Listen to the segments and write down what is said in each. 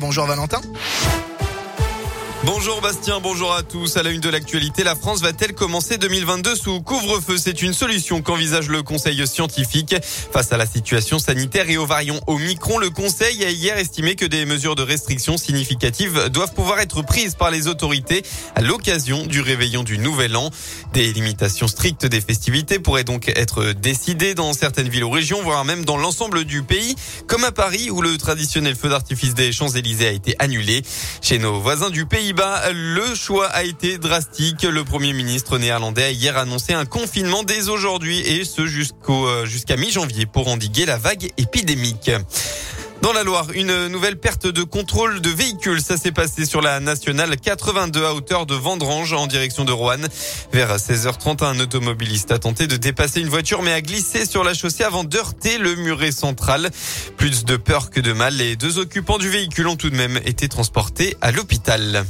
Bonjour Valentin. Bonjour Bastien, bonjour à tous. À la une de l'actualité, la France va-t-elle commencer 2022 sous couvre-feu? C'est une solution qu'envisage le Conseil scientifique. Face à la situation sanitaire et aux variants Omicron, le Conseil a hier estimé que des mesures de restriction significatives doivent pouvoir être prises par les autorités à l'occasion du réveillon du Nouvel An. Des limitations strictes des festivités pourraient donc être décidées dans certaines villes ou régions, voire même dans l'ensemble du pays, comme à Paris où le traditionnel feu d'artifice des Champs-Élysées a été annulé. Chez nos voisins du pays, le choix a été drastique. Le Premier ministre néerlandais a hier annoncé un confinement dès aujourd'hui et ce jusqu'au euh, jusqu'à mi-janvier pour endiguer la vague épidémique. Dans la Loire, une nouvelle perte de contrôle de véhicules. Ça s'est passé sur la nationale 82 à hauteur de Vendrange en direction de Roanne. Vers 16h30, un automobiliste a tenté de dépasser une voiture mais a glissé sur la chaussée avant d'heurter le muret central. Plus de peur que de mal, les deux occupants du véhicule ont tout de même été transportés à l'hôpital.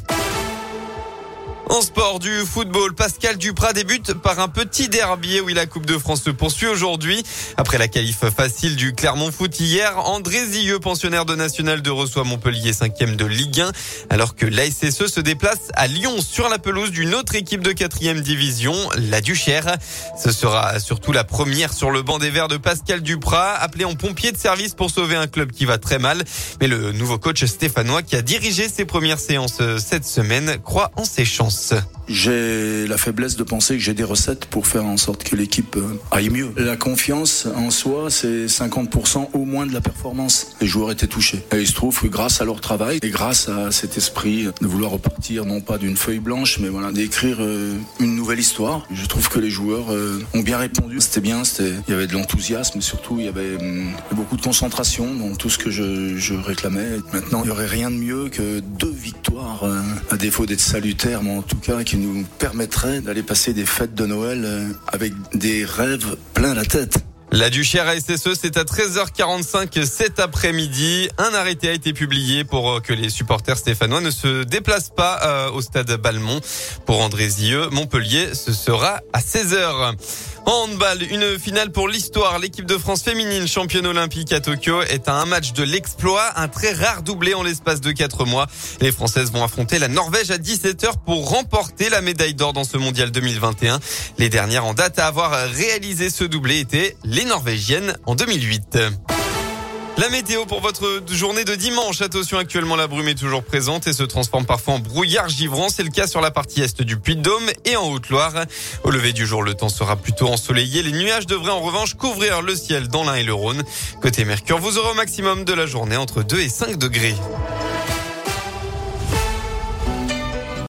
En sport du football, Pascal Duprat débute par un petit derby où la Coupe de France se poursuit aujourd'hui. Après la qualif facile du Clermont Foot hier, André Zilleux, pensionnaire de National 2, reçoit Montpellier 5e de Ligue 1, alors que l'ASSE se déplace à Lyon sur la pelouse d'une autre équipe de 4e division, la Duchère. Ce sera surtout la première sur le banc des Verts de Pascal Duprat, appelé en pompier de service pour sauver un club qui va très mal. Mais le nouveau coach stéphanois qui a dirigé ses premières séances cette semaine croit en ses chances. 是 J'ai la faiblesse de penser que j'ai des recettes pour faire en sorte que l'équipe euh, aille mieux. La confiance en soi, c'est 50% au moins de la performance. Les joueurs étaient touchés. Et il se trouve que grâce à leur travail et grâce à cet esprit de vouloir repartir, non pas d'une feuille blanche, mais voilà, d'écrire euh, une nouvelle histoire, je trouve que les joueurs euh, ont bien répondu. C'était bien, c'était, il y avait de l'enthousiasme, surtout il y avait hum, beaucoup de concentration dans tout ce que je, je réclamais. Maintenant, il n'y aurait rien de mieux que deux victoires, à défaut d'être salutaires, mais en tout cas qui nous permettrait d'aller passer des fêtes de Noël euh, avec des rêves plein la tête. La Duchère SSE, c'est à 13h45 cet après-midi. Un arrêté a été publié pour euh, que les supporters stéphanois ne se déplacent pas euh, au stade Balmont. Pour André Zieux, Montpellier, ce sera à 16h. En handball, une finale pour l'histoire. L'équipe de France féminine championne olympique à Tokyo est un match de l'exploit, un très rare doublé en l'espace de quatre mois. Les Françaises vont affronter la Norvège à 17h pour remporter la médaille d'or dans ce mondial 2021. Les dernières en date à avoir réalisé ce doublé étaient les Norvégiennes en 2008. La météo pour votre journée de dimanche. Attention, actuellement la brume est toujours présente et se transforme parfois en brouillard givrant. C'est le cas sur la partie est du Puy-de-Dôme et en Haute-Loire. Au lever du jour, le temps sera plutôt ensoleillé. Les nuages devraient en revanche couvrir le ciel dans l'Ain et le Rhône. Côté Mercure, vous aurez au maximum de la journée entre 2 et 5 degrés.